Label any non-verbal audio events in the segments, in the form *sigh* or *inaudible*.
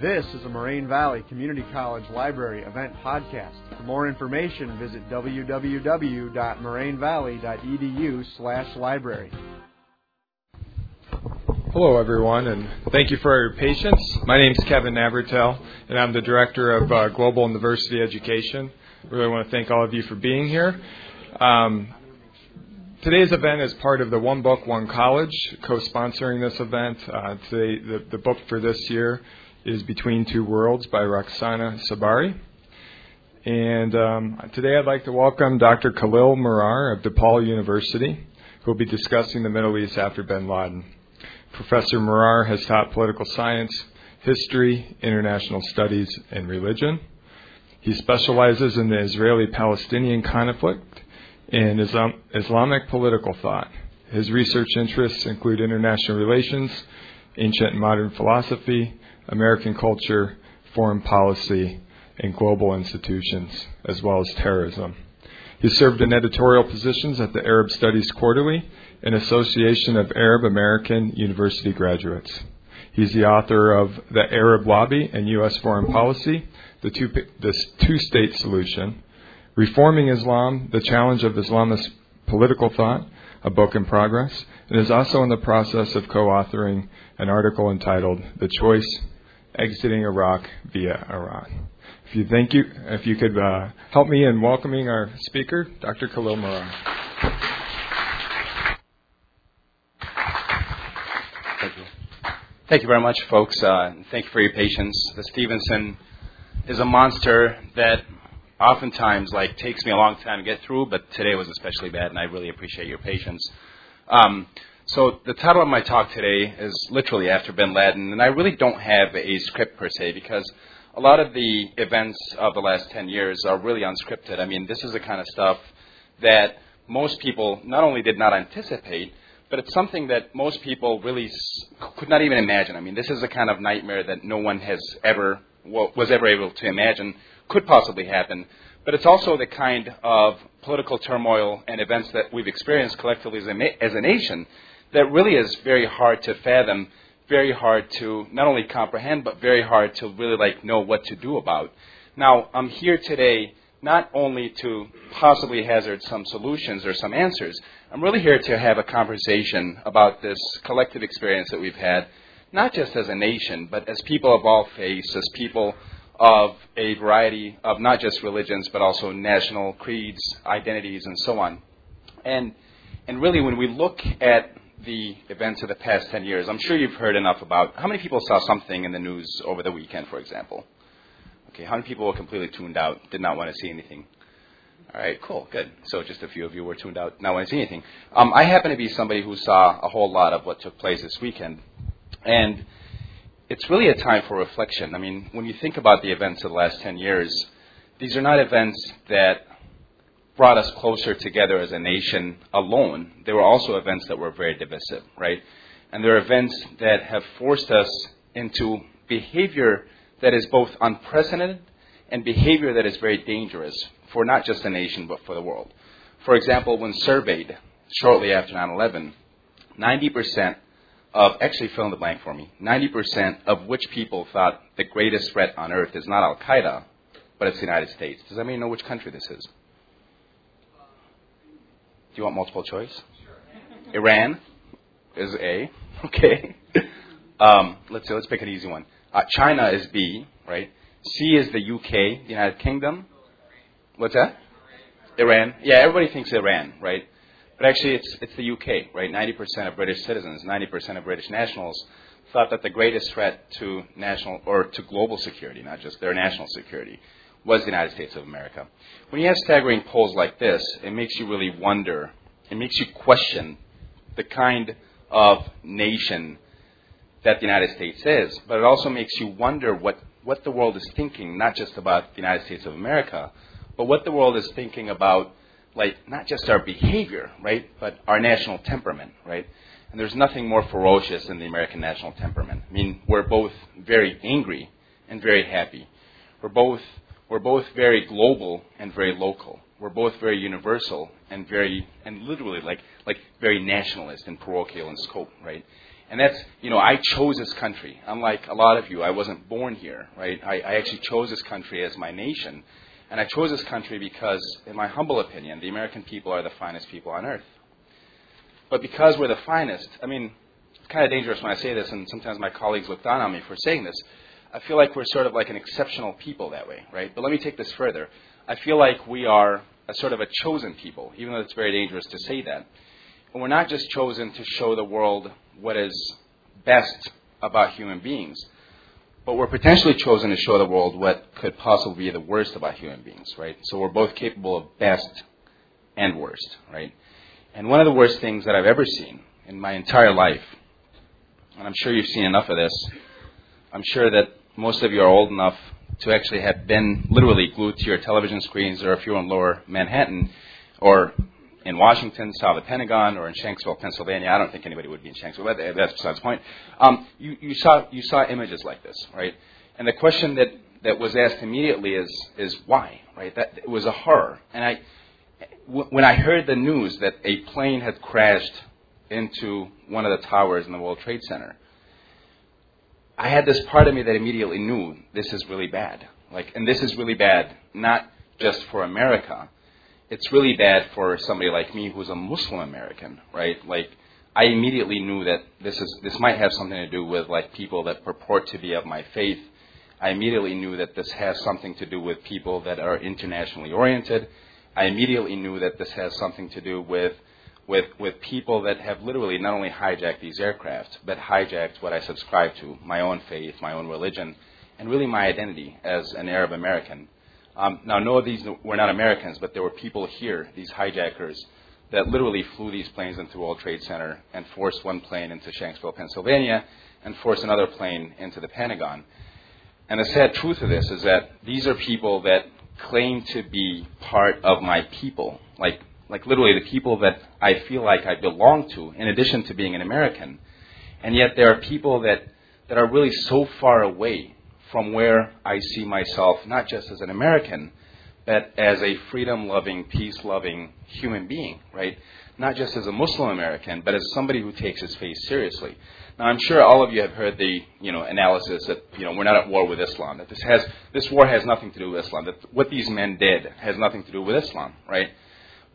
This is a Moraine Valley Community College Library event podcast. For more information, visit www.morainevalley.edu/library. Hello, everyone, and thank you for your patience. My name is Kevin Navratil, and I'm the Director of uh, Global and Diversity Education. I Really want to thank all of you for being here. Um, today's event is part of the One Book, One College, co-sponsoring this event. Uh, today, the, the book for this year is Between Two Worlds by Roxana Saberi. And um, today I'd like to welcome Dr. Khalil Marrar of DePaul University, who will be discussing the Middle East after bin Laden. Professor Marrar has taught political science, history, international studies, and religion. He specializes in the Israeli Palestinian conflict and Islam- Islamic political thought. His research interests include international relations, ancient and modern philosophy, American culture, foreign policy, and global institutions, as well as terrorism. He served in editorial positions at the Arab Studies Quarterly an Association of Arab American University Graduates. He's the author of The Arab Lobby and U.S. Foreign Policy, the two, the two state solution, Reforming Islam, The Challenge of Islamist Political Thought, a book in progress, and is also in the process of co authoring an article entitled The Choice Exiting Iraq via Iran. If you thank you, if you could uh, help me in welcoming our speaker, Dr. Khalil Marrar. Thank you. Thank you very much, folks. Uh, thank you for your patience. The Stevenson is a monster that oftentimes like takes me a long time to get through, but today was especially bad, and I really appreciate your patience. Um, so the title of my talk today is literally after Bin Laden, and I really don't have a script per se because a lot of the events of the last 10 years are really unscripted. I mean, this is the kind of stuff that most people not only did not anticipate, but it's something that most people really could not even imagine. I mean, this is a kind of nightmare that no one has ever was ever able to imagine could possibly happen. But it's also the kind of political turmoil and events that we've experienced collectively as a, as a nation that really is very hard to fathom, very hard to not only comprehend, but very hard to really like know what to do about. Now, I'm here today not only to possibly hazard some solutions or some answers. I'm really here to have a conversation about this collective experience that we've had, not just as a nation, but as people of all faiths, as people of a variety of not just religions, but also national creeds, identities, and so on. And, and really, when we look at the events of the past 10 years, I'm sure you've heard enough about how many people saw something in the news over the weekend, for example? Okay, how many people were completely tuned out, did not want to see anything? All right, cool, good. So just a few of you were tuned out, not want to see anything. Um, I happen to be somebody who saw a whole lot of what took place this weekend, and it's really a time for reflection. I mean, when you think about the events of the last 10 years, these are not events that brought us closer together as a nation alone. There were also events that were very divisive, right? And there are events that have forced us into behavior that is both unprecedented and behavior that is very dangerous for not just a nation but for the world. For example, when surveyed shortly after 9 11, 90% of, actually fill in the blank for me, 90% of which people thought the greatest threat on earth is not Al Qaeda, but it's the United States. Does anybody know which country this is? Do you want multiple choice? Sure. Iran is A. *laughs* Okay. Um, let's see, let's pick an easy one. Uh, China is B, right? C is the UK, the United Kingdom. What's that? Iran. Yeah, everybody thinks Iran, right? But actually, it's, it's the UK, right? 90% of British citizens, 90% of British nationals thought that the greatest threat to national or to global security, not just their national security, was the United States of America. When you have staggering polls like this, it makes you really wonder, it makes you question the kind of nation that the United States is, but it also makes you wonder what, what the world is thinking, not just about the United States of America, but what the world is thinking about, like, not just our behavior, right, but our national temperament, right? And there's nothing more ferocious than the American national temperament. I mean, we're both very angry and very happy. We're both, we're both very global and very local. We're both very universal and very, and literally like, like very nationalist and parochial in scope, right? And that's, you know, I chose this country. Unlike a lot of you, I wasn't born here, right? I, I actually chose this country as my nation. And I chose this country because, in my humble opinion, the American people are the finest people on earth. But because we're the finest, I mean, it's kind of dangerous when I say this, and sometimes my colleagues look down on me for saying this. I feel like we're sort of like an exceptional people that way, right? But let me take this further. I feel like we are a sort of a chosen people, even though it's very dangerous to say that. And we're not just chosen to show the world what is best about human beings, but we're potentially chosen to show the world what could possibly be the worst about human beings, right? So we're both capable of best and worst, right? And one of the worst things that I've ever seen in my entire life, and I'm sure you've seen enough of this, I'm sure that most of you are old enough to actually have been literally glued to your television screens, or if you're in lower Manhattan, or in Washington, of the Pentagon, or in Shanksville, Pennsylvania. I don't think anybody would be in Shanksville, but that's besides the point. Um, you, you, saw, you saw images like this, right? And the question that, that was asked immediately is, is why, right? That it was a horror. And I, w- when I heard the news that a plane had crashed into one of the towers in the World Trade Center, I had this part of me that immediately knew this is really bad. Like, and this is really bad, not just for America. It's really bad for somebody like me who's a Muslim American, right? Like, I immediately knew that this is this might have something to do with like people that purport to be of my faith. I immediately knew that this has something to do with people that are internationally oriented. I immediately knew that this has something to do with with, with people that have literally not only hijacked these aircraft, but hijacked what I subscribe to, my own faith, my own religion, and really my identity as an Arab American. Um, now, no, these were not Americans, but there were people here, these hijackers, that literally flew these planes into World Trade Center and forced one plane into Shanksville, Pennsylvania, and forced another plane into the Pentagon. And the sad truth of this is that these are people that claim to be part of my people. Like, like literally the people that I feel like I belong to, in addition to being an American. And yet there are people that, that are really so far away from where I see myself, not just as an American, but as a freedom loving, peace loving human being, right? Not just as a Muslim American, but as somebody who takes his faith seriously. Now, I'm sure all of you have heard the you know analysis that you know we're not at war with Islam. That this has this war has nothing to do with Islam. That what these men did has nothing to do with Islam, right?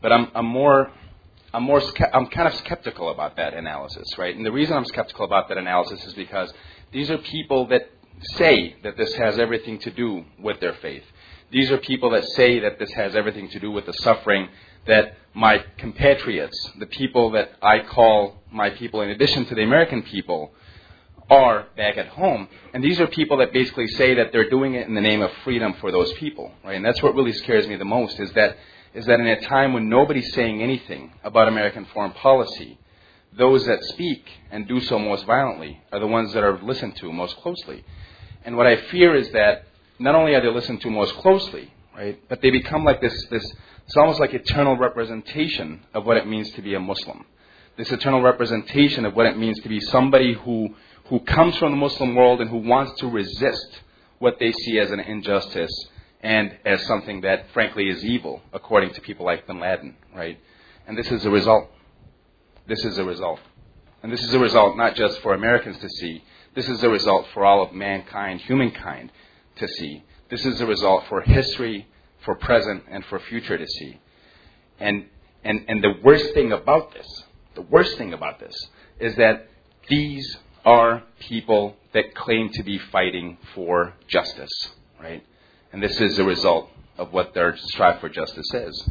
But I'm, I'm more, I'm more, I'm kind of skeptical about that analysis, right? And the reason I'm skeptical about that analysis is because these are people that say that this has everything to do with their faith. These are people that say that this has everything to do with the suffering that my compatriots, the people that I call my people in addition to the American people, are back at home. And these are people that basically say that they're doing it in the name of freedom for those people, right? And that's what really scares me the most is that is that in a time when nobody's saying anything about American foreign policy, those that speak and do so most violently are the ones that are listened to most closely. And what I fear is that not only are they listened to most closely, right, but they become like this, this it's almost like eternal representation of what it means to be a Muslim. This eternal representation of what it means to be somebody who, who comes from the Muslim world and who wants to resist what they see as an injustice and as something that, frankly, is evil, according to people like bin Laden, right? And this is a result. This is a result. And this is a result not just for Americans to see, this is a result for all of mankind, humankind, to see. This is a result for history, for present, and for future to see. And, and, and the worst thing about this, the worst thing about this, is that these are people that claim to be fighting for justice, right? And this is a result of what their strive for justice is.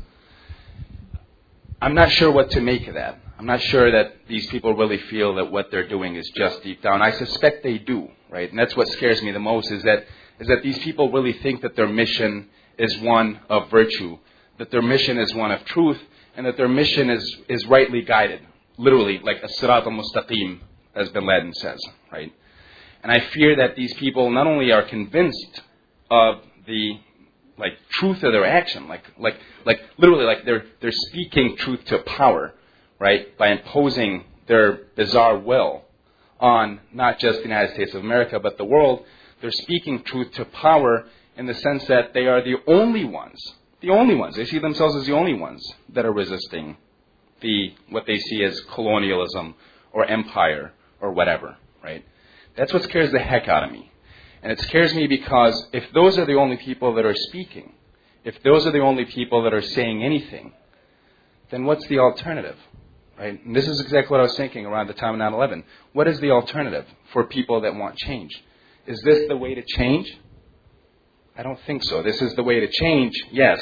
I'm not sure what to make of that. I'm not sure that these people really feel that what they're doing is just deep down. I suspect they do, right? And that's what scares me the most is that is that these people really think that their mission is one of virtue, that their mission is one of truth, and that their mission is, is rightly guided. Literally, like a sirat al-mustaqim, as bin Laden says, right? And I fear that these people not only are convinced of the like truth of their action, like like like literally like they're they're speaking truth to power, right? By imposing their bizarre will on not just the United States of America but the world. They're speaking truth to power in the sense that they are the only ones, the only ones. They see themselves as the only ones that are resisting the what they see as colonialism or empire or whatever, right? That's what scares the heck out of me. And it scares me because if those are the only people that are speaking, if those are the only people that are saying anything, then what's the alternative? Right? And this is exactly what I was thinking around the time of 9 11. What is the alternative for people that want change? Is this the way to change? I don't think so. This is the way to change, yes,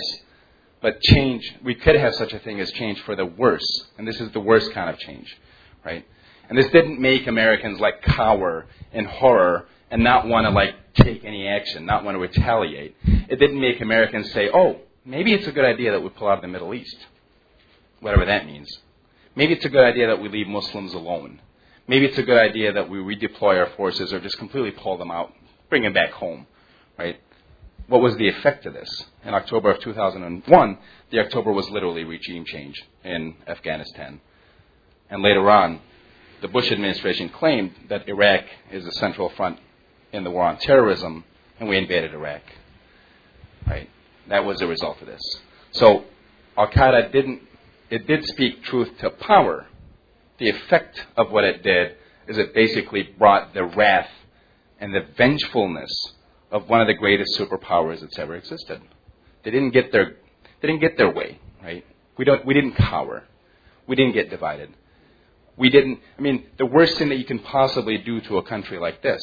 but change, we could have such a thing as change for the worse, and this is the worst kind of change, right? And this didn't make Americans like cower in horror and not want to like take any action, not want to retaliate. It didn't make Americans say, "Oh, maybe it's a good idea that we pull out of the Middle East." Whatever that means. Maybe it's a good idea that we leave Muslims alone. Maybe it's a good idea that we redeploy our forces or just completely pull them out, bring them back home, right? What was the effect of this? In October of 2001, the October was literally regime change in Afghanistan. And later on, the Bush administration claimed that Iraq is the central front in the war on terrorism, and we invaded Iraq. Right? That was the result of this. So Al Qaeda didn't it did speak truth to power. The effect of what it did is it basically brought the wrath and the vengefulness of one of the greatest superpowers that's ever existed. They didn't get their they didn't get their way, right? We don't we didn't cower. We didn't get divided. We didn't I mean, the worst thing that you can possibly do to a country like this,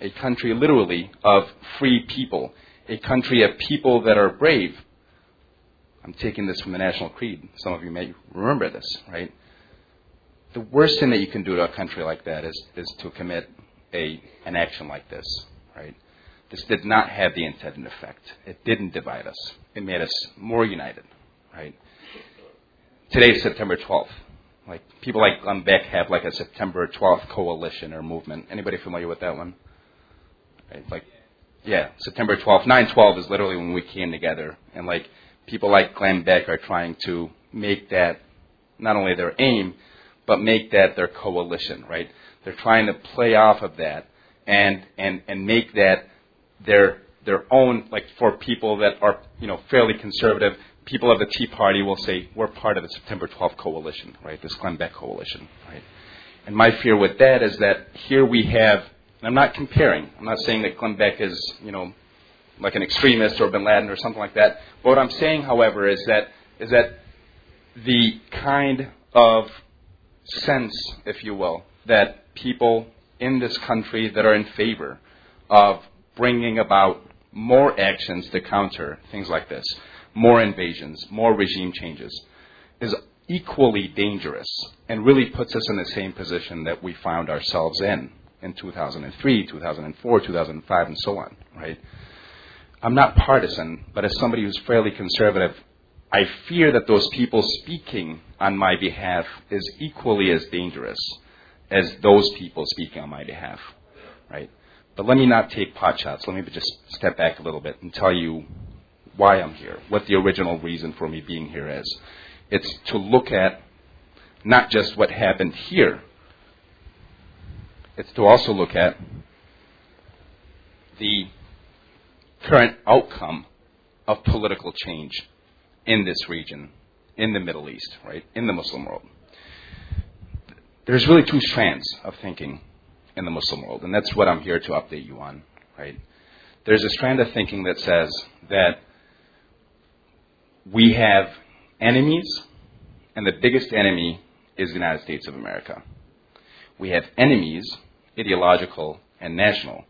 a country literally of free people, a country of people that are brave, I'm taking this from the National Creed. Some of you may remember this, right? The worst thing that you can do to a country like that is, is to commit a, an action like this, right? This did not have the intended effect. It didn't divide us. It made us more united, right? Today is September 12th. Like people like Glenn Beck have like a September 12th coalition or movement. Anybody familiar with that one? Right? Like, yeah, September 12th. 9/12 is literally when we came together, and like people like Glenn Beck are trying to make that not only their aim, but make that their coalition, right? They're trying to play off of that and, and, and make that their, their own, like for people that are, you know, fairly conservative, people of the Tea Party will say, we're part of the September 12th coalition, right? This Glenn Beck coalition, right? And my fear with that is that here we have, I'm not comparing, I'm not saying that Glenn Beck is, you know, like an extremist or bin Laden or something like that. But what I'm saying, however, is that is that the kind of sense, if you will, that people in this country that are in favor of bringing about more actions to counter things like this, more invasions, more regime changes, is equally dangerous and really puts us in the same position that we found ourselves in in 2003, 2004, 2005, and so on, right? I'm not partisan, but as somebody who's fairly conservative, I fear that those people speaking on my behalf is equally as dangerous as those people speaking on my behalf, right? But let me not take pot shots. Let me just step back a little bit and tell you why I'm here, what the original reason for me being here is. It's to look at not just what happened here, it's to also look at the current outcome of political change in this region, in the Middle East, right, in the Muslim world. There's really two strands of thinking in the Muslim world, and that's what I'm here to update you on, right? There's a strand of thinking that says that we have enemies, and the biggest enemy is the United States of America. We have enemies, ideological and national,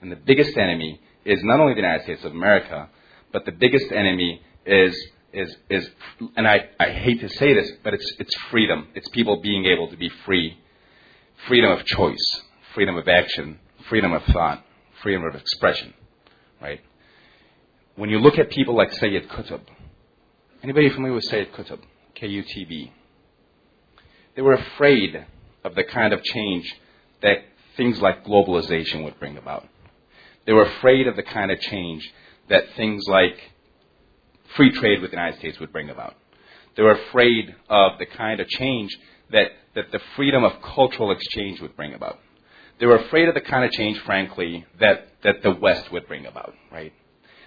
and the biggest enemy is not only the United States of America, but the biggest enemy is is is and I, I hate to say this, but it's it's freedom. It's people being able to be free. Freedom of choice, freedom of action, freedom of thought, freedom of expression. Right? When you look at people like Sayyid Qutb, anybody familiar with Sayyid Qutb? K U T B. They were afraid of the kind of change that things like globalization would bring about. They were afraid of the kind of change that things like free trade with the United States would bring about. They were afraid of the kind of change that, that the freedom of cultural exchange would bring about. They were afraid of the kind of change, frankly, that, that the West would bring about, right?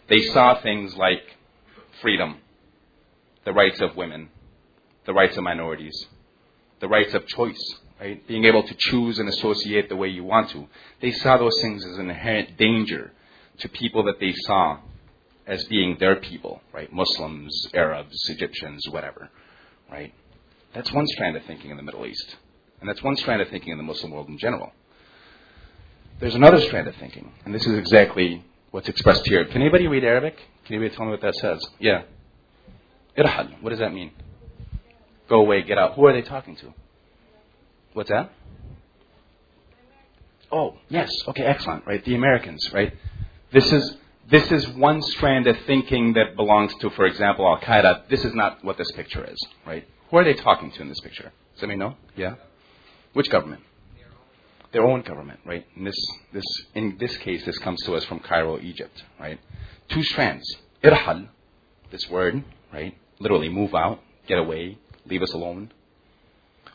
They saw things like freedom, the rights of women, the rights of minorities, the rights of choice, right? Being able to choose and associate the way you want to. They saw those things as an inherent danger to people that they saw as being their people, right? Muslims, Arabs, Egyptians, whatever, right? That's one strand of thinking in the Middle East. And that's one strand of thinking in the Muslim world in general. There's another strand of thinking, and this is exactly what's expressed here. Can anybody read Arabic? Can anybody tell me what that says? Yeah. Irhal. What does that mean? Go away, get out. Who are they talking to? What's that? Oh, yes. Okay, excellent. Right, the Americans. Right. This is this is one strand of thinking that belongs to, for example, Al Qaeda. This is not what this picture is. Right. Who are they talking to in this picture? Does anybody know? Yeah. Which government? Their own government, right? In this, this, in this case, this comes to us from Cairo, Egypt, right? Two strands. Irhal, this word, right? Literally, move out, get away, leave us alone.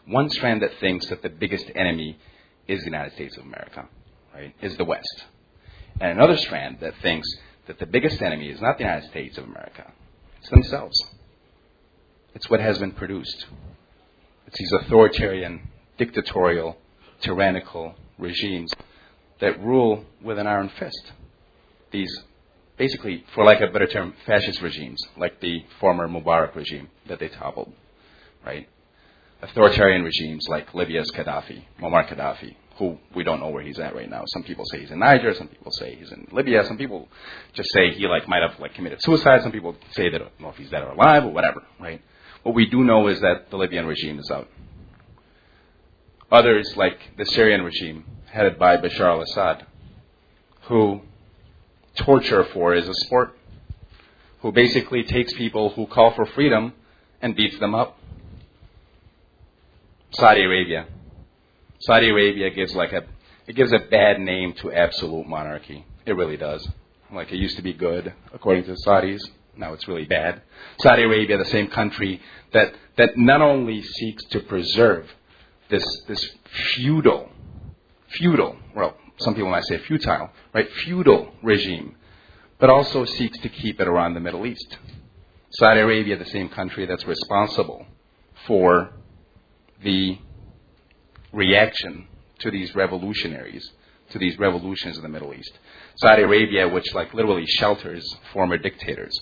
One strand that thinks that the biggest enemy is the United States of America, right? Is the West. And another strand that thinks that the biggest enemy is not the United States of America, it's themselves. It's what has been produced. It's these authoritarian, dictatorial, tyrannical regimes that rule with an iron fist. These, basically, for lack of a better term, fascist regimes, like the former Mubarak regime that they toppled, right? Authoritarian regimes like Libya's Gaddafi, Muammar Gaddafi, who we don't know where he's at right now. Some people say he's in Niger, some people say he's in Libya, some people just say he like might have like committed suicide, some people say they don't know if he's dead or alive or whatever, right? What we do know is that the Libyan regime is out. Others, like the Syrian regime, headed by Bashar al Assad, who torture for is a sport, who basically takes people who call for freedom and beats them up. Saudi Arabia. Saudi Arabia gives like a it gives a bad name to absolute monarchy. It really does. Like it used to be good according to the Saudis. Now it's really bad. Saudi Arabia, the same country that that not only seeks to preserve this this feudal feudal well some people might say futile right feudal regime but also seeks to keep it around the Middle East. Saudi Arabia, the same country that's responsible for the reaction to these revolutionaries, to these revolutions in the Middle East. Saudi Arabia, which like literally shelters former dictators.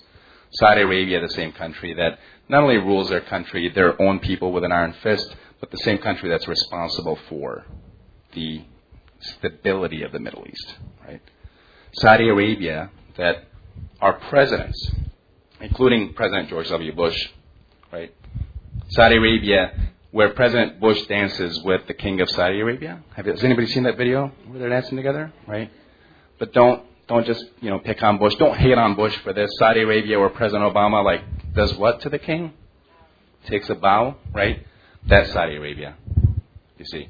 Saudi Arabia, the same country that not only rules their country, their own people with an iron fist, but the same country that's responsible for the stability of the Middle East, right? Saudi Arabia, that our presidents, including President George W. Bush, right? Saudi Arabia, where President Bush dances with the king of Saudi Arabia. Have, has anybody seen that video where they're dancing together, right? But don't don't just you know pick on Bush. Don't hate on Bush for this. Saudi Arabia, where President Obama like does what to the king? Takes a bow, right? That's Saudi Arabia. You see,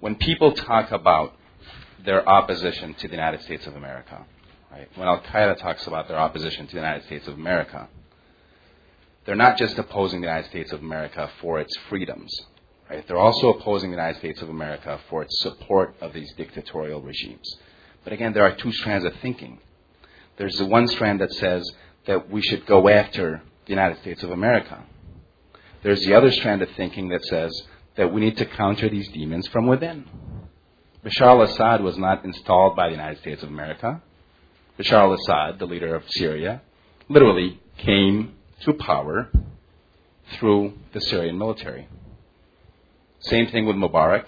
when people talk about their opposition to the United States of America, right? When Al Qaeda talks about their opposition to the United States of America, they're not just opposing the United States of America for its freedoms, right? They're also opposing the United States of America for its support of these dictatorial regimes. But again, there are two strands of thinking. There's the one strand that says that we should go after the United States of America. There's the other strand of thinking that says that we need to counter these demons from within. Bashar al Assad was not installed by the United States of America. Bashar al Assad, the leader of Syria, literally came to power through the Syrian military. Same thing with Mubarak.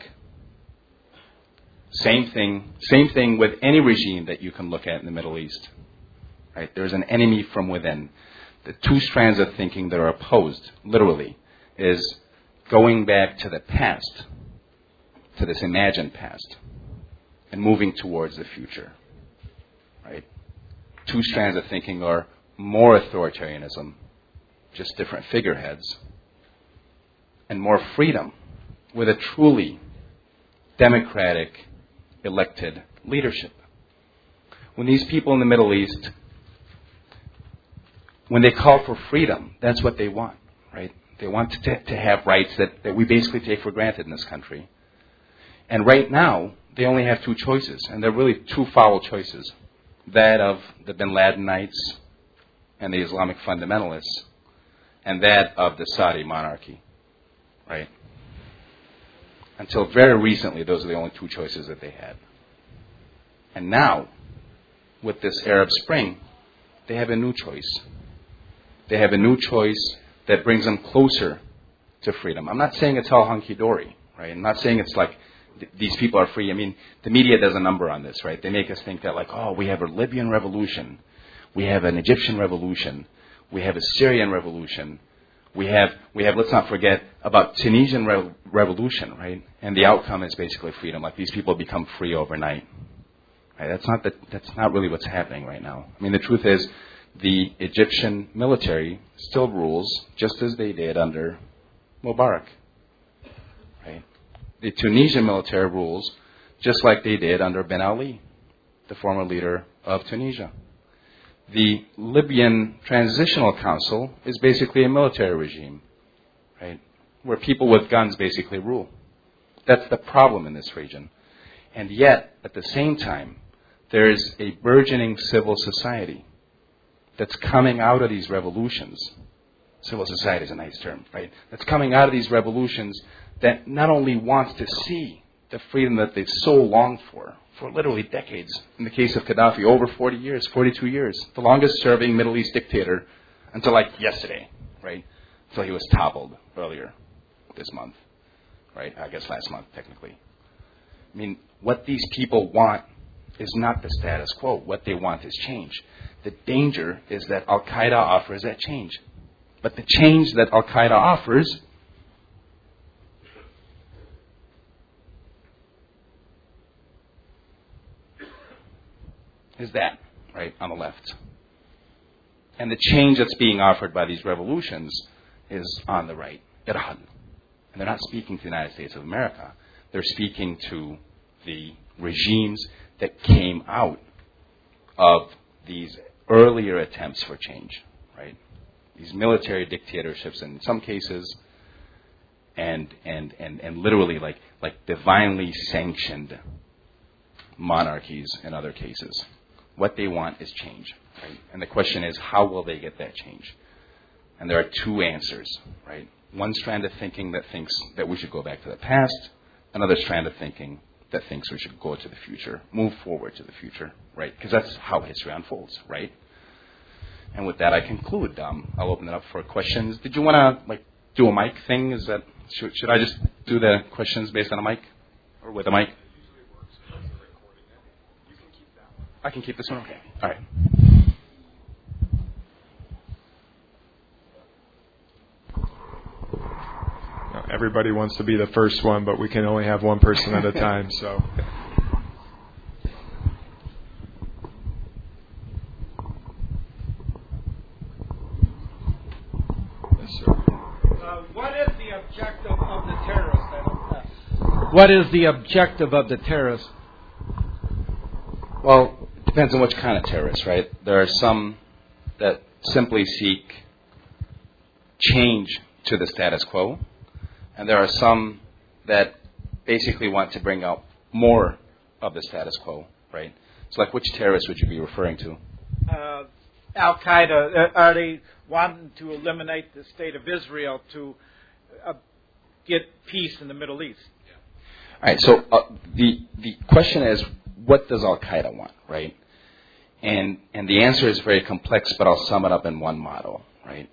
Same thing, same thing with any regime that you can look at in the Middle East. Right? There's an enemy from within. The two strands of thinking that are opposed, literally, is going back to the past, to this imagined past, and moving towards the future. Right? Two strands of thinking are more authoritarianism, just different figureheads, and more freedom with a truly democratic elected leadership. When these people in the Middle East, when they call for freedom, that's what they want, right? They want to, to have rights that, that we basically take for granted in this country. And right now, they only have two choices, and they're really two foul choices that of the bin Ladenites and the Islamic fundamentalists, and that of the Saudi monarchy, right? Until very recently, those are the only two choices that they had. And now, with this Arab Spring, they have a new choice. They have a new choice that brings them closer to freedom. I'm not saying it's all hunky dory, right? I'm not saying it's like th- these people are free. I mean, the media does a number on this, right? They make us think that, like, oh, we have a Libyan revolution, we have an Egyptian revolution, we have a Syrian revolution, we have, we have let's not forget about Tunisian re- revolution, right? And the outcome is basically freedom. Like these people become free overnight. Right? That's not the, that's not really what's happening right now. I mean, the truth is, the Egyptian military still rules just as they did under Mubarak. Right? The Tunisian military rules just like they did under Ben Ali, the former leader of Tunisia. The Libyan Transitional Council is basically a military regime, right? Where people with guns basically rule. That's the problem in this region. And yet, at the same time, there is a burgeoning civil society that's coming out of these revolutions. Civil society is a nice term, right? That's coming out of these revolutions that not only wants to see the freedom that they've so longed for, for literally decades. In the case of Gaddafi, over 40 years, 42 years, the longest serving Middle East dictator until like yesterday, right? Until he was toppled earlier this month, right? I guess last month, technically. I mean, what these people want is not the status quo. What they want is change. The danger is that Al Qaeda offers that change. But the change that Al Qaeda offers is that, right, on the left. And the change that's being offered by these revolutions is on the right, Irhal. And they're not speaking to the United States of America. They're speaking to the regimes that came out of these earlier attempts for change, right? These military dictatorships in some cases, and and and, and literally like like divinely sanctioned monarchies in other cases. What they want is change, right? And the question is, how will they get that change? And there are two answers, right? One strand of thinking that thinks that we should go back to the past, another strand of thinking that thinks we should go to the future, move forward to the future, right? Because that's how history unfolds, right? And with that, I conclude. Um, I'll open it up for questions. Did you want to like do a mic thing? Is that should, should I just do the questions based on a mic or with a mic? I can keep this one. Okay. All right. Everybody wants to be the first one, but we can only have one person at a *laughs* time. So. Uh, what is the objective of the terrorist? what is the objective of the terrorists? What is the objective of the terrorists? Well, it depends on which kind of terrorists, right? There are some that simply seek change to the status quo, and there are some that basically want to bring out more of the status quo, right? So, like, which terrorists would you be referring to? Uh, Al Qaeda, uh, are they wanting to eliminate the state of Israel to uh, get peace in the Middle East? All right. So uh, the the question is, what does Al Qaeda want, right? And and the answer is very complex, but I'll sum it up in one model, right?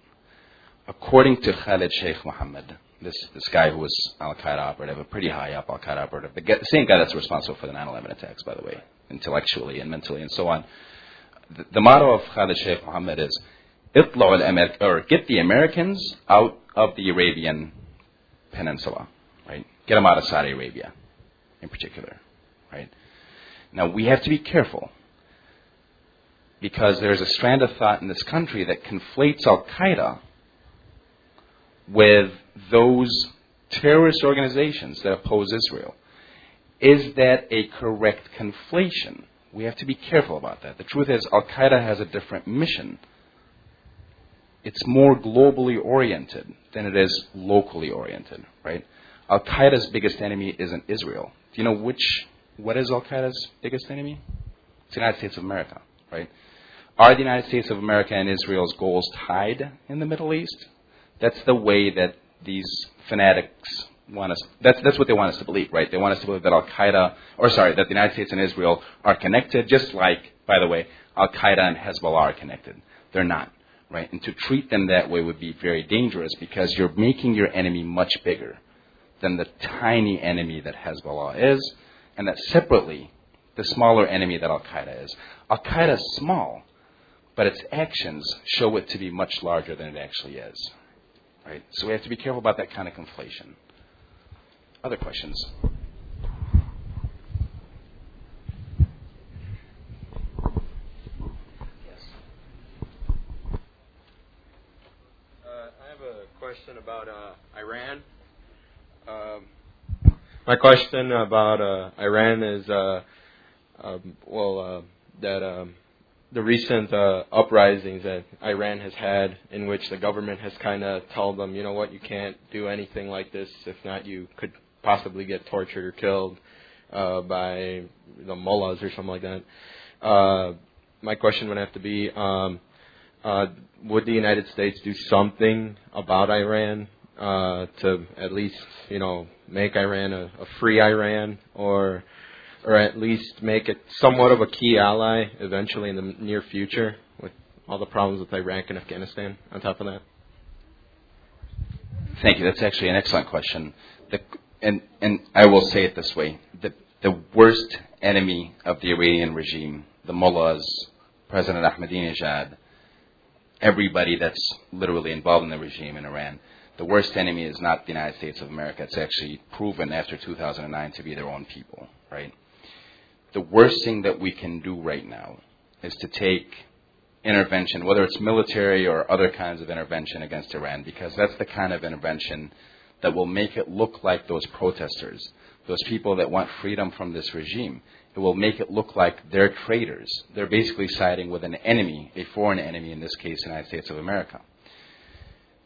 According to Khalid Sheikh Mohammed, this this guy who was Al Qaeda operative, a pretty high up Al Qaeda operative, the, the same guy that's responsible for the 9/11 attacks, by the way, intellectually and mentally and so on. The, the motto of Khalid Sheikh Mohammed is, "Itla'u or get the Americans out of the Arabian Peninsula, right? Get them out of Saudi Arabia, in particular, right? Now we have to be careful because there's a strand of thought in this country that conflates Al Qaeda with those terrorist organizations that oppose Israel. Is that a correct conflation? We have to be careful about that. The truth is, Al Qaeda has a different mission. It's more globally oriented than it is locally oriented, right? Al Qaeda's biggest enemy isn't Israel. Do you know which? What is Al Qaeda's biggest enemy? It's the United States of America, right? Are the United States of America and Israel's goals tied in the Middle East? That's the way that these fanatics want us. That's that's what they want us to believe, right? They want us to believe that Al Qaeda, or sorry, that the United States and Israel are connected, just like, by the way, Al Qaeda and Hezbollah are connected. They're not, right? And to treat them that way would be very dangerous because you're making your enemy much bigger than the tiny enemy that Hezbollah is, and that separately, the smaller enemy that Al Qaeda is. Al Qaeda is small, but its actions show it to be much larger than it actually is. Right? So we have to be careful about that kind of conflation. Other questions? Yes. Uh, I have a question about uh, Iran. Um, my question about uh, Iran is, uh, um, well, uh, that um, the recent uh, uprisings that Iran has had, in which the government has kind of told them, you know what, you can't do anything like this. If not, you could possibly get tortured or killed uh, by the mullahs or something like that. Uh, my question would have to be, um, uh, would the United States do something about Iran uh, to at least, you know, make Iran a, a free Iran, or or at least make it somewhat of a key ally eventually in the near future with all the problems with Iraq and Afghanistan on top of that? Thank you. That's actually an excellent question. The, and, and I will say it this way the, the worst enemy of the Iranian regime, the mullahs, President Ahmadinejad, everybody that's literally involved in the regime in Iran, the worst enemy is not the United States of America. It's actually proven after 2009 to be their own people, right? The worst thing that we can do right now is to take intervention, whether it's military or other kinds of intervention against Iran, because that's the kind of intervention that will make it look like those protesters, those people that want freedom from this regime. It will make it look like they're traitors. They're basically siding with an enemy, a foreign enemy, in this case, the United States of America.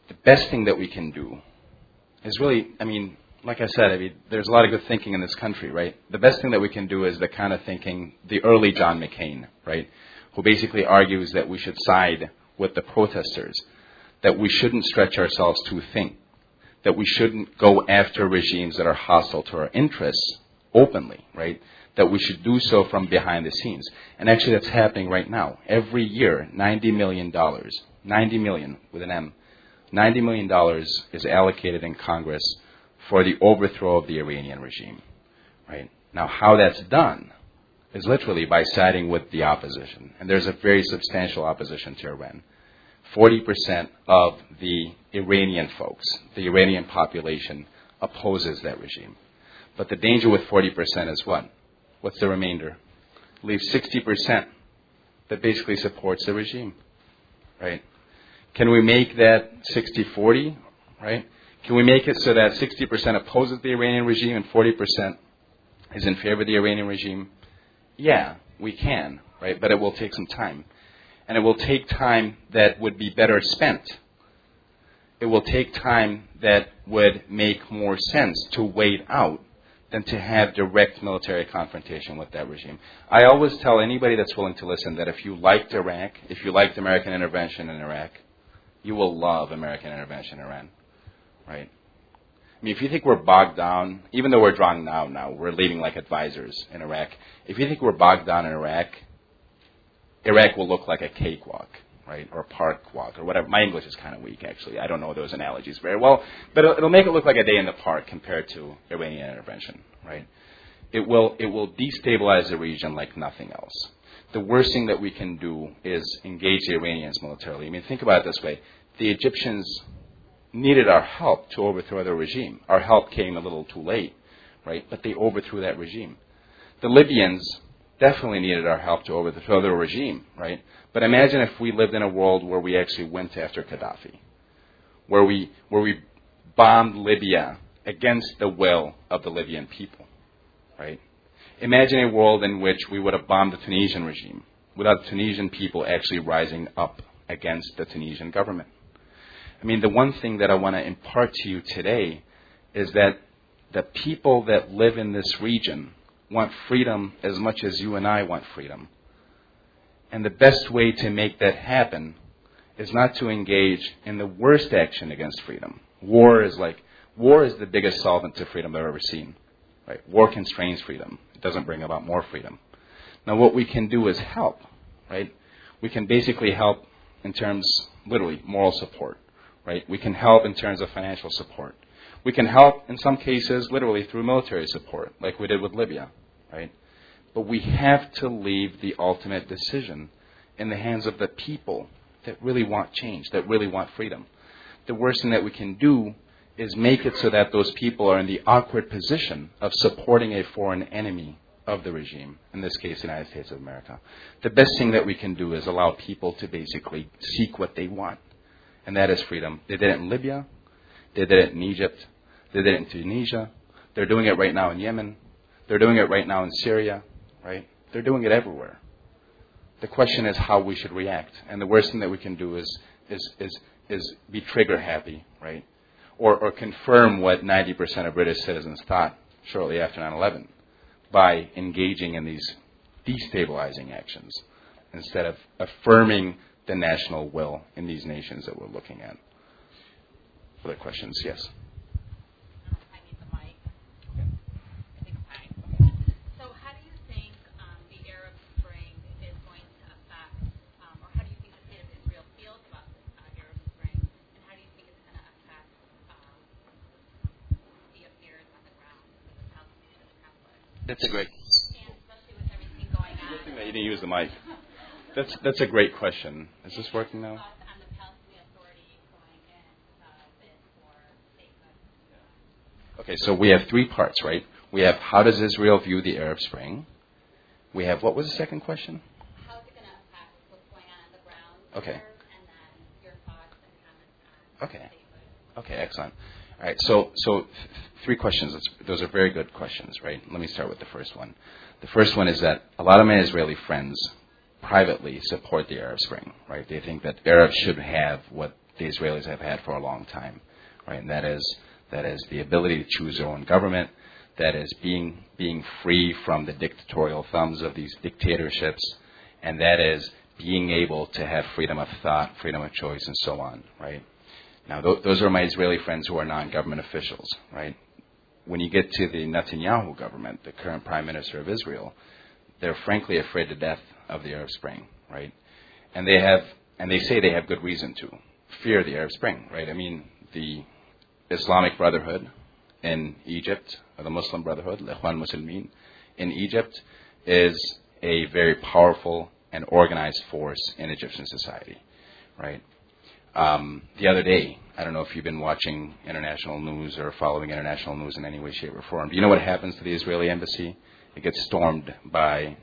The best thing that we can do is really, I mean, like I said, I mean, there's a lot of good thinking in this country, right? The best thing that we can do is the kind of thinking, the early John McCain, right? Who basically argues that we should side with the protesters, that we shouldn't stretch ourselves too thin, that we shouldn't go after regimes that are hostile to our interests openly, right? That we should do so from behind the scenes. And actually, that's happening right now. Every year, $90 million, 90 million with an M, $90 million is allocated in Congress for the overthrow of the Iranian regime. Right? Now, how that's done is literally by siding with the opposition. And there's a very substantial opposition to Iran. 40% of the Iranian folks, the Iranian population, opposes that regime. But the danger with 40% is what? What's the remainder? Leaves 60% that basically supports the regime. Right? Can we make that 60 40? Right? Can we make it so that 60% opposes the Iranian regime and 40% is in favor of the Iranian regime? Yeah, we can, right? But it will take some time. And it will take time that would be better spent. It will take time that would make more sense to wait out than to have direct military confrontation with that regime. I always tell anybody that's willing to listen that if you liked Iraq, if you liked American intervention in Iraq, you will love American intervention in Iran right? I mean, if you think we're bogged down, even though we're drawing now, now we're leaving like advisors in Iraq. If you think we're bogged down in Iraq, Iraq will look like a cakewalk, right, or a park walk, or whatever. My English is kind of weak, actually. I don't know those analogies very well, but it'll, it'll make it look like a day in the park compared to Iranian intervention, right? It will it will destabilize the region like nothing else. The worst thing that we can do is engage the Iranians militarily. I mean, think about it this way: the Egyptians needed our help to overthrow the regime. Our help came a little too late, right? But they overthrew that regime. The Libyans definitely needed our help to overthrow the regime, right? But imagine if we lived in a world where we actually went after Gaddafi, where we, where we bombed Libya against the will of the Libyan people, right? Imagine a world in which we would have bombed the Tunisian regime without the Tunisian people actually rising up against the Tunisian government. I mean, the one thing that I want to impart to you today is that the people that live in this region want freedom as much as you and I want freedom. And the best way to make that happen is not to engage in the worst action against freedom. War is like, war is the biggest solvent to freedom I've ever seen. Right? War constrains freedom. It doesn't bring about more freedom. Now, what we can do is help, right? We can basically help in terms, literally, moral support, right? We can help in terms of financial support. We can help in some cases, literally, through military support, like we did with Libya, right? But we have to leave the ultimate decision in the hands of the people that really want change, that really want freedom. The worst thing that we can do is make it so that those people are in the awkward position of supporting a foreign enemy of the regime, in this case, the United States of America. The best thing that we can do is allow people to basically seek what they want, and that is freedom. They did it in Libya, they did it in Egypt, they did it in Tunisia, they're doing it right now in Yemen, they're doing it right now in Syria, right? They're doing it everywhere. The question is how we should react, and the worst thing that we can do is is is is be trigger happy, right? Or, or confirm what 90% of British citizens thought shortly after 9 11 by engaging in these destabilizing actions instead of affirming the national will in these nations that we're looking at. Other questions? Yes. That's a great. Good thing that you didn't use the mic. That's that's a great question. Is this working now? Uh, uh, okay, so we have three parts, right? We have how does Israel view the Arab Spring? We have what was the second question? How is it going to affect what's going on on the ground? Okay. And then your thoughts and comments on Okay. Okay, excellent. All right, so so three questions. Those are very good questions, right? Let me start with the first one. The first one is that a lot of my Israeli friends privately support the Arab Spring, right? They think that Arabs should have what the Israelis have had for a long time, right? And that is that is the ability to choose their own government, that is being being free from the dictatorial thumbs of these dictatorships, and that is being able to have freedom of thought, freedom of choice, and so on, right? Now, th- those are my Israeli friends who are non-government officials, right? When you get to the Netanyahu government, the current prime minister of Israel, they're frankly afraid to death of the Arab Spring, right? And they have, and they say they have good reason to fear the Arab Spring, right? I mean, the Islamic Brotherhood in Egypt, or the Muslim Brotherhood, Ikhwan Muslimin, in Egypt, is a very powerful and organized force in Egyptian society, right? Um, the other day, I don't know if you've been watching international news or following international news in any way, shape, or form. Do you know what happens to the Israeli embassy? It gets stormed by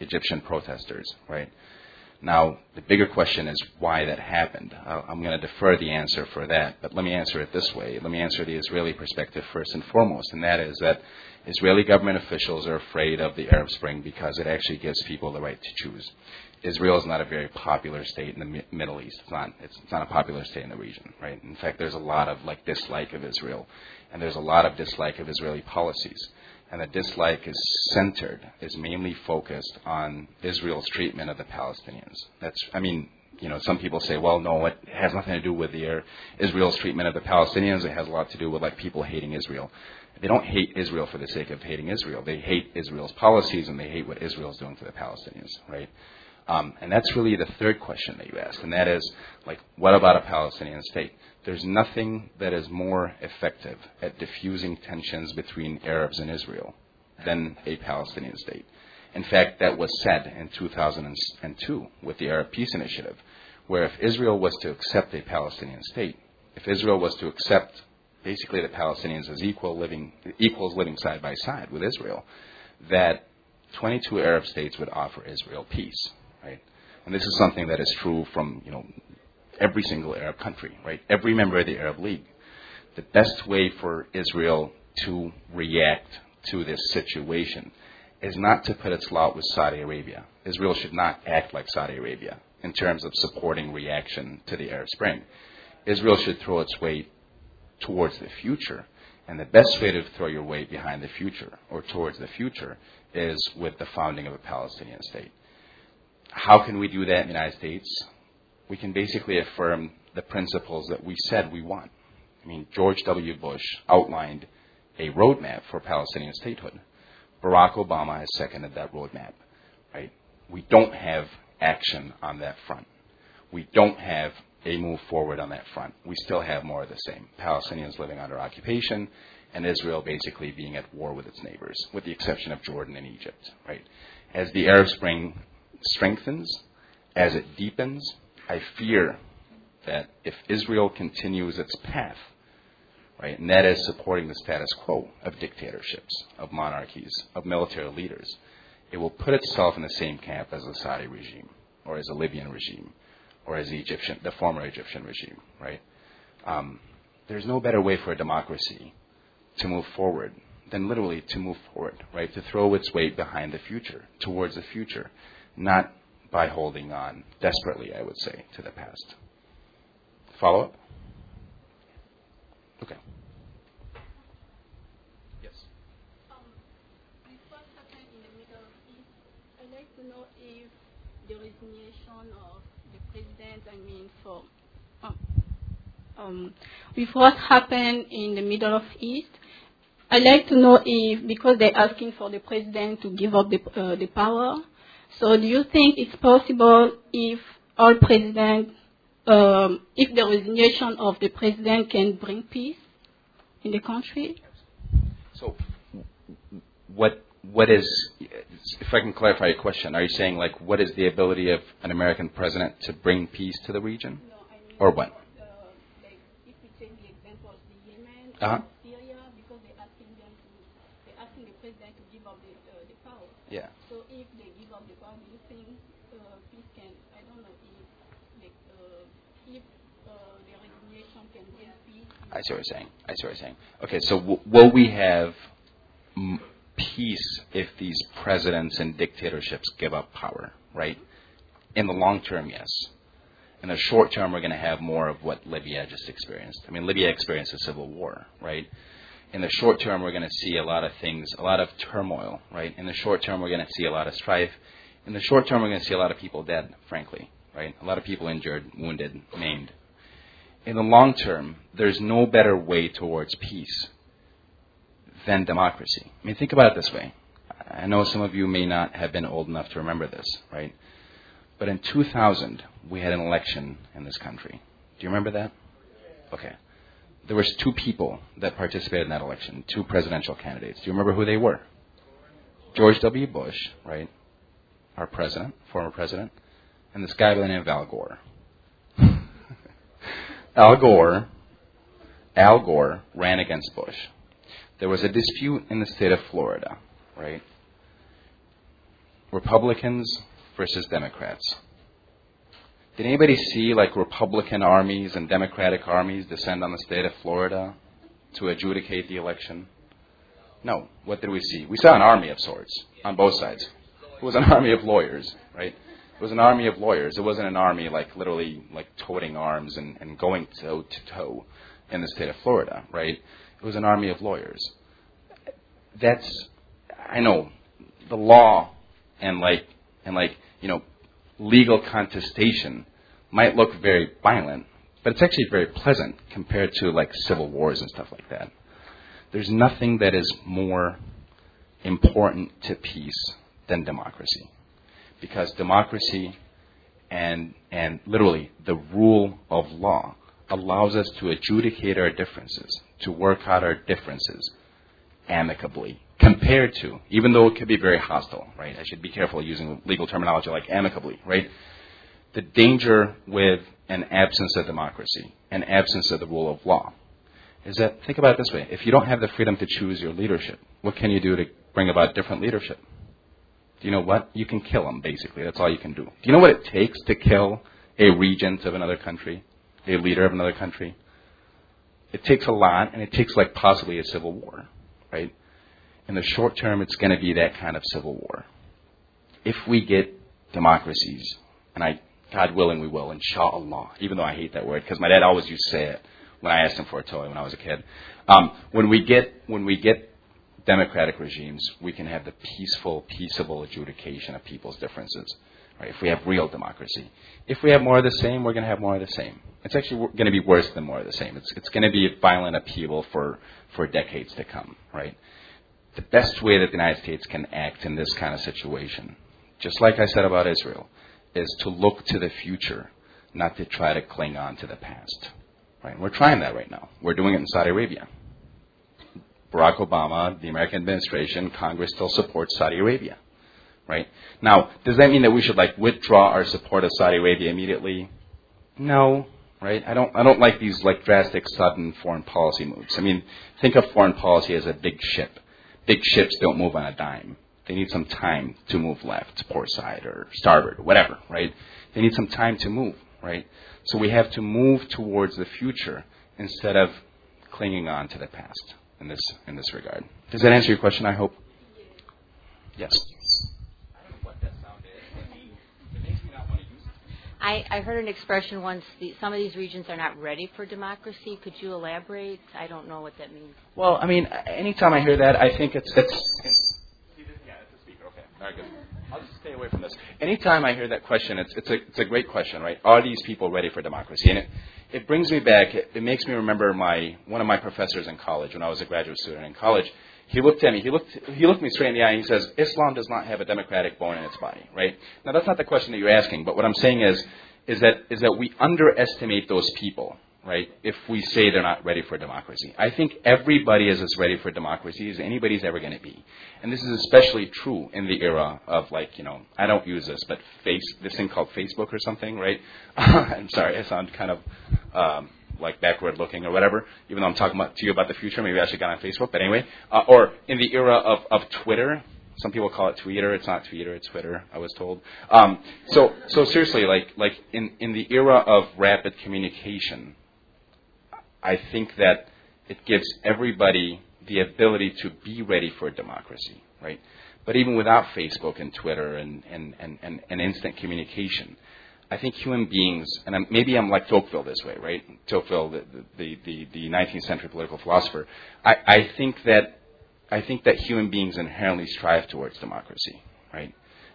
Egyptian protesters, right? Now, the bigger question is why that happened. I'm going to defer the answer for that, but let me answer it this way. Let me answer the Israeli perspective first and foremost, and that is that Israeli government officials are afraid of the Arab Spring because it actually gives people the right to choose. Israel is not a very popular state in the Middle East. It's not. It's, it's not a popular state in the region, right? In fact, there's a lot of like dislike of Israel, and there's a lot of dislike of Israeli policies. And the dislike is centered, is mainly focused on Israel's treatment of the Palestinians. That's, I mean, you know, some people say, well, no, it has nothing to do with the, Israel's treatment of the Palestinians. It has a lot to do with like people hating Israel. They don't hate Israel for the sake of hating Israel. They hate Israel's policies and they hate what Israel's doing to the Palestinians, right? Um, and that's really the third question that you ask, and that is, like, what about a Palestinian state? There's nothing that is more effective at diffusing tensions between Arabs and Israel than a Palestinian state. In fact, that was said in 2002 with the Arab Peace Initiative, where if Israel was to accept a Palestinian state, if Israel was to accept basically the Palestinians as equal living, equals living side by side with Israel, that 22 Arab states would offer Israel peace right? And this is something that is true from you know every single Arab country, right? Every member of the Arab League. The best way for Israel to react to this situation is not to put its lot with Saudi Arabia. Israel should not act like Saudi Arabia in terms of supporting reaction to the Arab Spring. Israel should throw its weight towards the future. And the best way to throw your weight behind the future or towards the future is with the founding of a Palestinian state. How can we do that in the United States? We can basically affirm the principles that we said we want. I mean, George W. Bush outlined a roadmap for Palestinian statehood. Barack Obama has seconded that roadmap, right? We don't have action on that front. We don't have a move forward on that front. We still have more of the same. Palestinians living under occupation and Israel basically being at war with its neighbors, with the exception of Jordan and Egypt, right? As the Arab Spring strengthens, as it deepens, I fear that if Israel continues its path, right, and that is supporting the status quo of dictatorships, of monarchies, of military leaders, it will put itself in the same camp as the Saudi regime, or as the Libyan regime, or as the Egyptian, the former Egyptian regime, right? Um, there's no better way for a democracy to move forward than literally to move forward, right? To throw its weight behind the future, towards the future, not by holding on desperately, I would say, to the past. Follow up? Okay. Yes. Um, with what happened in the Middle East, I'd like to know if the resignation of the president, I mean, for um, um, with what happened in the Middle East, I'd like to know if because they're asking for the president to give up the uh, the power. So, do you think it's possible if all president, um, if the resignation of the president can bring peace in the country? So, what what is, if I can clarify your question, are you saying like what is the ability of an American president to bring peace to the region, No, I mean, or what? Uh, like if we take the example of the Yemen Uh-huh. and Syria, because they're asking them to, they're asking the president to give up the, uh, the power. Yeah. So if they give up the power, do you think uh, peace can? I don't know if, like, uh, if uh, the resignation can bring peace. in I see what you're saying. I see what you're saying. Okay, so w- will we have m- peace if these presidents and dictatorships give up power, right? In the long term, yes. In the short term, we're going to have more of what Libya just experienced. I mean, Libya experienced a civil war, right? In the short term, we're going to see a lot of things, a lot of turmoil, right? In the short term, we're going to see a lot of strife. In the short term, we're going to see a lot of people dead, frankly, right? A lot of people injured, wounded, maimed in the long term, there's no better way towards peace than democracy. I mean, think about it this way. I know some of you may not have been old enough to remember this, right? But in 2000, we had an election in this country. Do you remember that? Okay. There was two people that participated in that election, two presidential candidates. Do you remember who they were? George W. Bush, right? Our president, former president, and this guy by the name of Al Gore. Al Gore, Al Gore ran against Bush. There was a dispute in the state of Florida, right? Republicans versus Democrats. Did anybody see like Republican armies and Democratic armies descend on the state of Florida to adjudicate the election? No. What did we see? We saw an army of sorts on both sides. It was an army of lawyers, right? It was an army of lawyers. It wasn't an army like literally like toting arms and, and going toe to toe in the state of Florida, right? It was an army of lawyers. That's I know the law and like and like you know legal contestation might look very violent, but it's actually very pleasant compared to like civil wars and stuff like that. There's nothing that is more important to peace than democracy because democracy and, and literally the rule of law allows us to adjudicate our differences, to work out our differences amicably, compared to, even though it could be very hostile, right? I should be careful using legal terminology like amicably, right? The danger with an absence of democracy, an absence of the rule of law, is that, think about it this way if you don't have the freedom to choose your leadership, what can you do to bring about different leadership? You know what? You can kill them, basically. That's all you can do. Do you know what it takes to kill a regent of another country, a leader of another country? It takes a lot, and it takes, like, possibly a civil war, right? In the short term, it's going to be that kind of civil war. If we get democracies, and I, God willing, we will, inshallah, even though I hate that word, because my dad always used to say it when I asked him for a toy when I was a kid. Um, when we get, when we get democratic regimes, we can have the peaceful, peaceable adjudication of people's differences. right? If we have real democracy. If we have more of the same, we're going to have more of the same. It's actually going to be worse than more of the same. It's, it's going to be violent upheaval for, for decades to come, right? The best way that the United States can act in this kind of situation, just like I said about Israel, is to look to the future, not to try to cling on to the past. Right? We're trying that right now. We're doing it in Saudi Arabia. Barack Obama, the American administration, Congress still supports Saudi Arabia. Right? Now, does that mean that we should like withdraw our support of Saudi Arabia immediately? No. Right? I don't I don't like these like drastic sudden foreign policy moves. I mean, think of foreign policy as a big ship. Big ships don't move on a dime. They need some time to move left, port side, or starboard, whatever, right? They need some time to move, right? So we have to move towards the future instead of clinging on to the past in this in this regard. Does that answer your question? I hope. Yes. I, I heard an expression once. The, some of these regions are not ready for democracy. Could you elaborate? I don't know what that means. Well, I mean, anytime I hear that, I think it's Yeah, it's very good. I'll just stay away from this. Anytime I hear that question, it's, it's, a, it's a great question, right? Are these people ready for democracy? And it, it brings me back, it, it makes me remember my, one of my professors in college, when I was a graduate student in college. He looked at me, he looked, he looked me straight in the eye and he says, Islam does not have a democratic bone in its body, right? Now that's not the question that you're asking, but what I'm saying is, is that, is that we underestimate those people right, if we say they're not ready for democracy. I think everybody is as ready for democracy as anybody's ever going to be. And this is especially true in the era of, like, you know, I don't use this, but face, this thing called Facebook or something, right? *laughs* I'm sorry, I sound kind of um, like backward looking or whatever, even though I'm talking about, to you about the future. Maybe I should get on Facebook, but anyway. Uh, or in the era of, of Twitter, some people call it Twitter. It's not Twitter. It's Twitter. I was told. Um, so, so seriously, like, like in, in the era of rapid communication, I think that it gives everybody the ability to be ready for democracy, right? But even without Facebook and Twitter and, and, and, and, and instant communication, I think human beings, and I'm, maybe I'm like Tocqueville this way, right? Tocqueville, the, the, the, the 19th century political philosopher. I, I think that I think that human beings inherently strive towards democracy, right?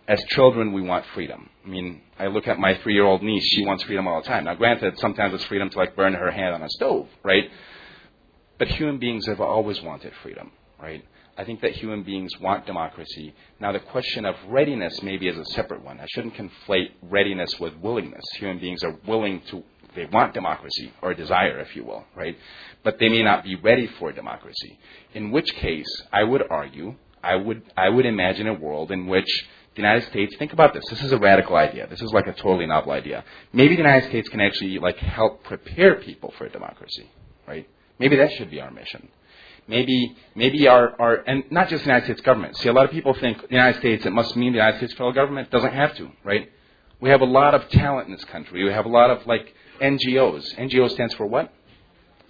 As children, we want freedom. I mean, I look at my three-year-old niece; she wants freedom all the time. Now, granted, sometimes it's freedom to like burn her hand on a stove, right? But human beings have always wanted freedom, right? I think that human beings want democracy. Now, the question of readiness maybe is a separate one. I shouldn't conflate readiness with willingness. Human beings are willing to, they want democracy, or desire, if you will, right? But they may not be ready for democracy. In which case, I would argue, I would, I would imagine a world in which the United States, think about this. This is a radical idea. This is like a totally novel idea. Maybe the United States can actually like help prepare people for a democracy, right? Maybe that should be our mission. Maybe, maybe our, our, and not just the United States government. See, a lot of people think the United States, it must mean the United States federal government. Doesn't have to, right? We have a lot of talent in this country. We have a lot of like NGOs. NGO stands for what?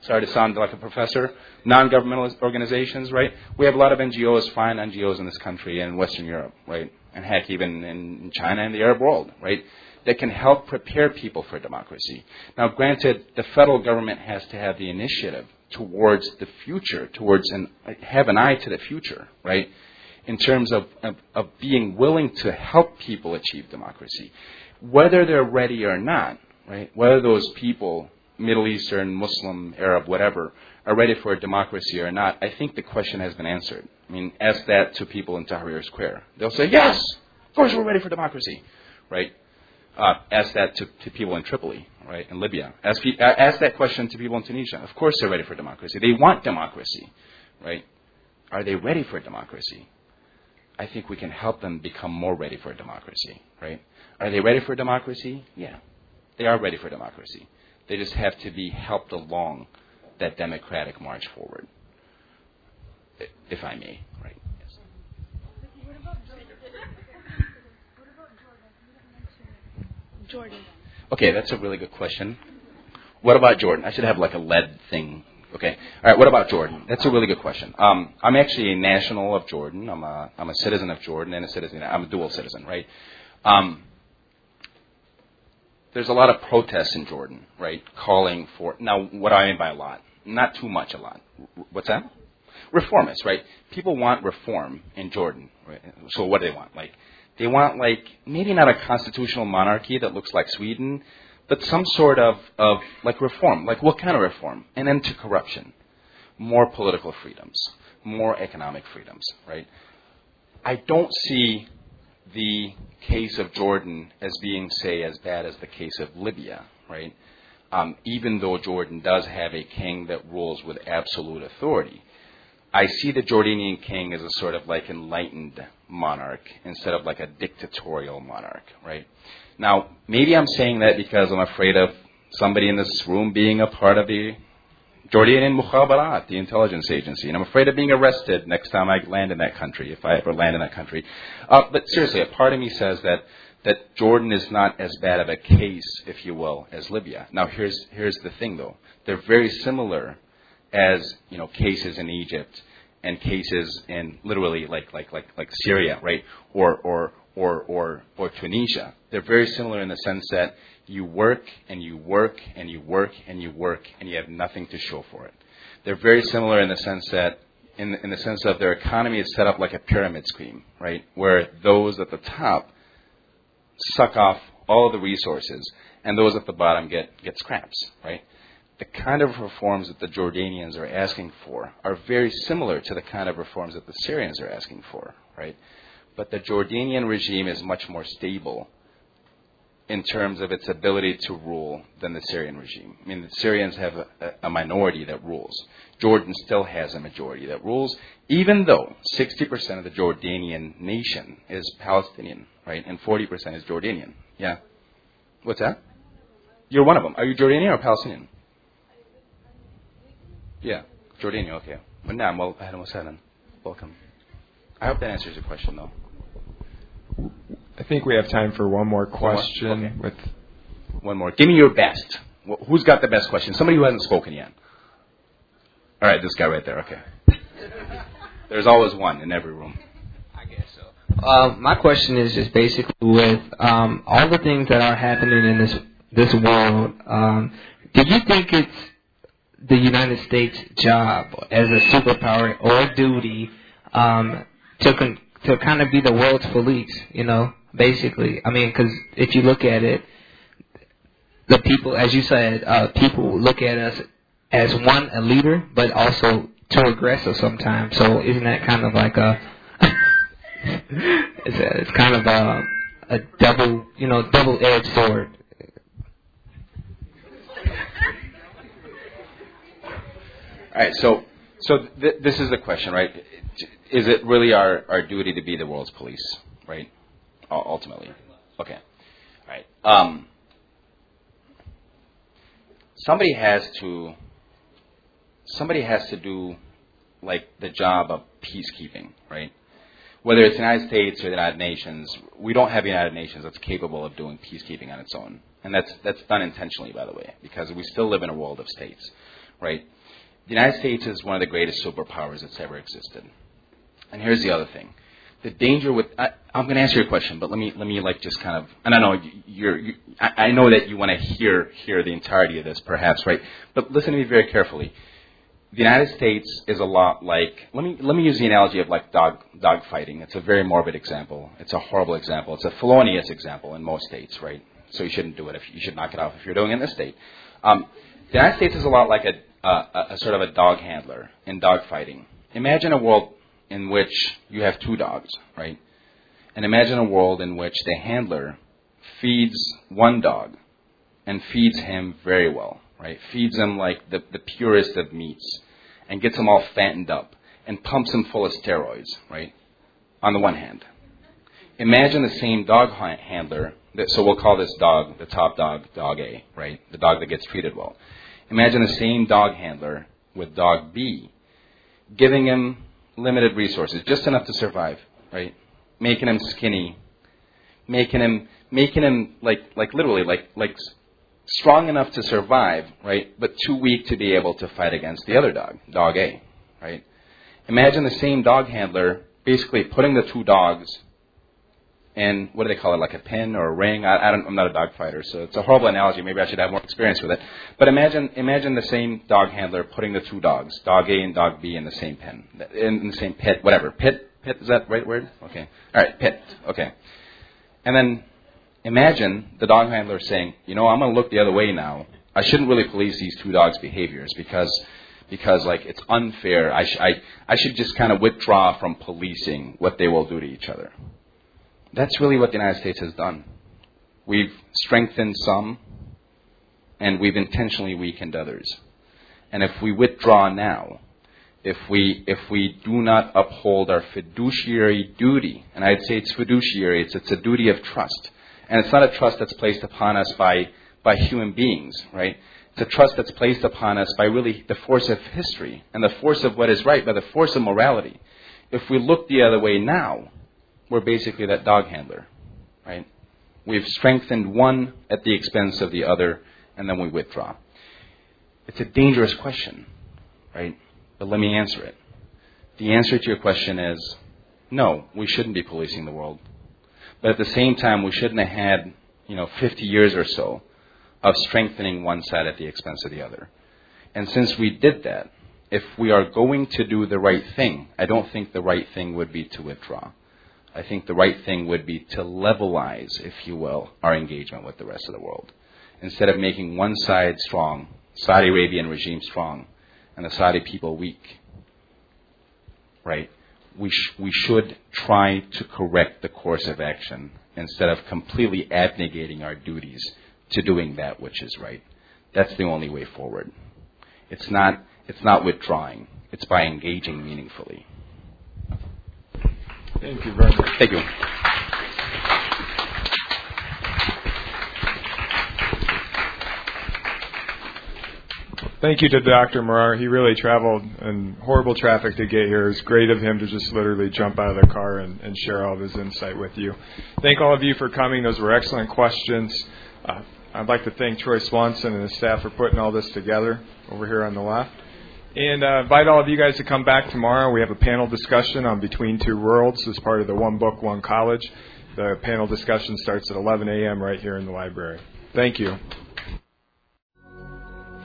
Sorry to sound like a professor. Non-governmental organizations, right? We have a lot of NGOs, fine NGOs in this country and Western Europe, right? And heck, even in China and the Arab world, right? That can help prepare people for democracy. Now, granted, the federal government has to have the initiative towards the future, towards and have an eye to the future, right? In terms of, of, of being willing to help people achieve democracy, whether they're ready or not, right? Whether those people, Middle Eastern, Muslim, Arab, whatever, are ready for a democracy or not, I think the question has been answered. I mean, ask that to people in Tahrir Square. They'll say, yes, of course we're ready for democracy, right? Uh, ask that to, to people in Tripoli, right, in Libya. Ask, ask that question to people in Tunisia. Of course they're ready for democracy. They want democracy, right? Are they ready for democracy? I think we can help them become more ready for democracy, right? Are they ready for democracy? Yeah. They are ready for democracy. They just have to be helped along that democratic march forward, if I may. Right. Yes. What about Jordan? Jordan. Okay, that's a really good question. What about Jordan? I should have like a lead thing. Okay. All right. What about Jordan? That's a really good question. Um, I'm actually a national of Jordan. I'm a I'm a citizen of Jordan and a citizen. I'm a dual citizen, right? Um, there's a lot of protests in Jordan, right? Calling for now. What do I mean by a lot? Not too much, a lot. What's that? Reformists, right? People want reform in Jordan. Right? So what do they want? Like They want like maybe not a constitutional monarchy that looks like Sweden, but some sort of, of like reform. Like what kind of reform? An end to corruption, more political freedoms, more economic freedoms, right? I don't see the case of Jordan as being, say, as bad as the case of Libya, right? Um, even though Jordan does have a king that rules with absolute authority. I see the Jordanian king as a sort of like enlightened monarch instead of like a dictatorial monarch, right? Now, maybe I'm saying that because I'm afraid of somebody in this room being a part of the Jordanian Mukhabarat, the intelligence agency, and I'm afraid of being arrested next time I land in that country, if I ever land in that country. Uh, but seriously, a part of me says that that Jordan is not as bad of a case, if you will, as Libya. Now, here's here's the thing, though: they're very similar as you know cases in Egypt and cases in literally like like like like Syria, right, or or or or or Tunisia. They're very similar in the sense that you work and you work and you work and you work and you have nothing to show for it. They're very similar in the sense that in, in the sense of their economy is set up like a pyramid scheme, right? Where those at the top suck off all of the resources and those at the bottom get, get scraps, right? The kind of reforms that the Jordanians are asking for are very similar to the kind of reforms that the Syrians are asking for, right? But the Jordanian regime is much more stable in terms of its ability to rule than the Syrian regime. I mean, the Syrians have a, a, minority that rules. Jordan still has a majority that rules, even though 60% of the Jordanian nation is Palestinian, right? And 40% is Jordanian. Yeah. What's that? You're one of them. Are you Jordanian or Palestinian? Yeah, Jordania. Okay. Naam, well, ahlan wa Welcome. I hope that answers your question, though. I think we have time for one more question. One more? Okay. With one more. Give me your best. Who's got the best question? Somebody who hasn't spoken yet. All right, this guy right there. Okay. There's always one in every room. I guess so. Uh, my question is just basically with um, all the things that are happening in this this world. Um, do you think it's the United States' job as a superpower or duty um, to con- to kind of be the world's police? You know, basically. I mean, because if you look at it, the people, as you said, uh, people look at us as one a leader, but also too aggressive sometimes. So isn't that kind of like a *laughs* it's, a, it's kind of a a double you know double edged sword. All right, so so th- this is the question, right? Is it really our, our duty to be the world's police, right? Ultimately, okay. All right. Um, somebody has to somebody has to do like the job of peacekeeping, right? Whether it's the United States or the United Nations, we don't have the United Nations that's capable of doing peacekeeping on its own, and that's that's done intentionally, by the way, because we still live in a world of states, right? The United States is one of the greatest superpowers that's ever existed. And here's the other thing: the danger with I, I'm going to answer your question, but let me let me like just kind of and I know you're you, I, I know that you want to hear hear the entirety of this, perhaps, right? But listen to me very carefully. The United States is a lot like let me let me use the analogy of like dog dog fighting. It's a very morbid example. It's a horrible example. It's a felonious example in most states, right? So you shouldn't do it. If you should knock it off if you're doing it in this state. Um, the United States is a lot like a, uh, a, sort of a dog handler in dog fighting. Imagine a world in which you have two dogs, right? And imagine a world in which the handler feeds one dog and feeds him very well, right? Feeds him like the, the purest of meats and gets him all fattened up and pumps him full of steroids, right? On the one hand. Imagine the same dog ha- handler, that, so we'll call this dog the top dog, dog A, right? The dog that gets treated well. Imagine the same dog handler with dog B, giving him limited resources, just enough to survive, right? Making him skinny, making him making him like like literally like like strong enough to survive, right? But too weak to be able to fight against the other dog, dog A, right? Imagine the same dog handler basically putting the two dogs in what do they call it, like a pin or a ring? I, I don't, I'm not a dog fighter, so it's a horrible analogy. Maybe I should have more experience with it. But imagine imagine the same dog handler putting the two dogs, dog A and dog B, in the same pen, in, the same pit, whatever. Pit, pit is that right word? Okay. All right, pit. Okay. And then imagine the dog handler saying, you know, I'm going to look the other way now. I shouldn't really police these two dogs' behaviors because because like it's unfair. I, sh- I, I should just kind of withdraw from policing what they will do to each other. That's really what the United States has done. We've strengthened some, and we've intentionally weakened others. And if we withdraw now, if we if we do not uphold our fiduciary duty, and I'd say it's fiduciary, it's it's a duty of trust, and it's not a trust that's placed upon us by by human beings, right? It's a trust that's placed upon us by really the force of history and the force of what is right, by the force of morality. If we look the other way now, we're basically that dog handler, right? We've strengthened one at the expense of the other, and then we withdraw. It's a dangerous question, right? But let me answer it. The answer to your question is no, we shouldn't be policing the world. But at the same time, we shouldn't have had, you know, 50 years or so of strengthening one side at the expense of the other. And since we did that, if we are going to do the right thing, I don't think the right thing would be to withdraw. I think the right thing would be to levelize, if you will, our engagement with the rest of the world. Instead of making one side strong, Saudi Arabian regime strong, and the Saudi people weak, right? We, sh- we should try to correct the course of action instead of completely abnegating our duties to doing that which is right. That's the only way forward. It's not, it's not withdrawing, it's by engaging meaningfully. Thank you very much. Thank you. Thank you to Dr. Marrar. He really traveled in horrible traffic to get here. It's great of him to just literally jump out of the car and, and share all of his insight with you. Thank all of you for coming. Those were excellent questions. Uh, I'd like to thank Troy Swanson and his staff for putting all this together over here on the left. And uh, invite all of you guys to come back tomorrow. We have a panel discussion on Between Two Worlds as part of the One Book, One College. The panel discussion starts at 11 a.m. right here in the library. Thank you.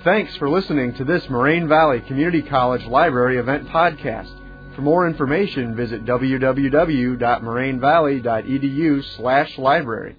Thanks for listening to this Moraine Valley Community College Library event podcast. For more information, visit www.morainevalley.edu slash library.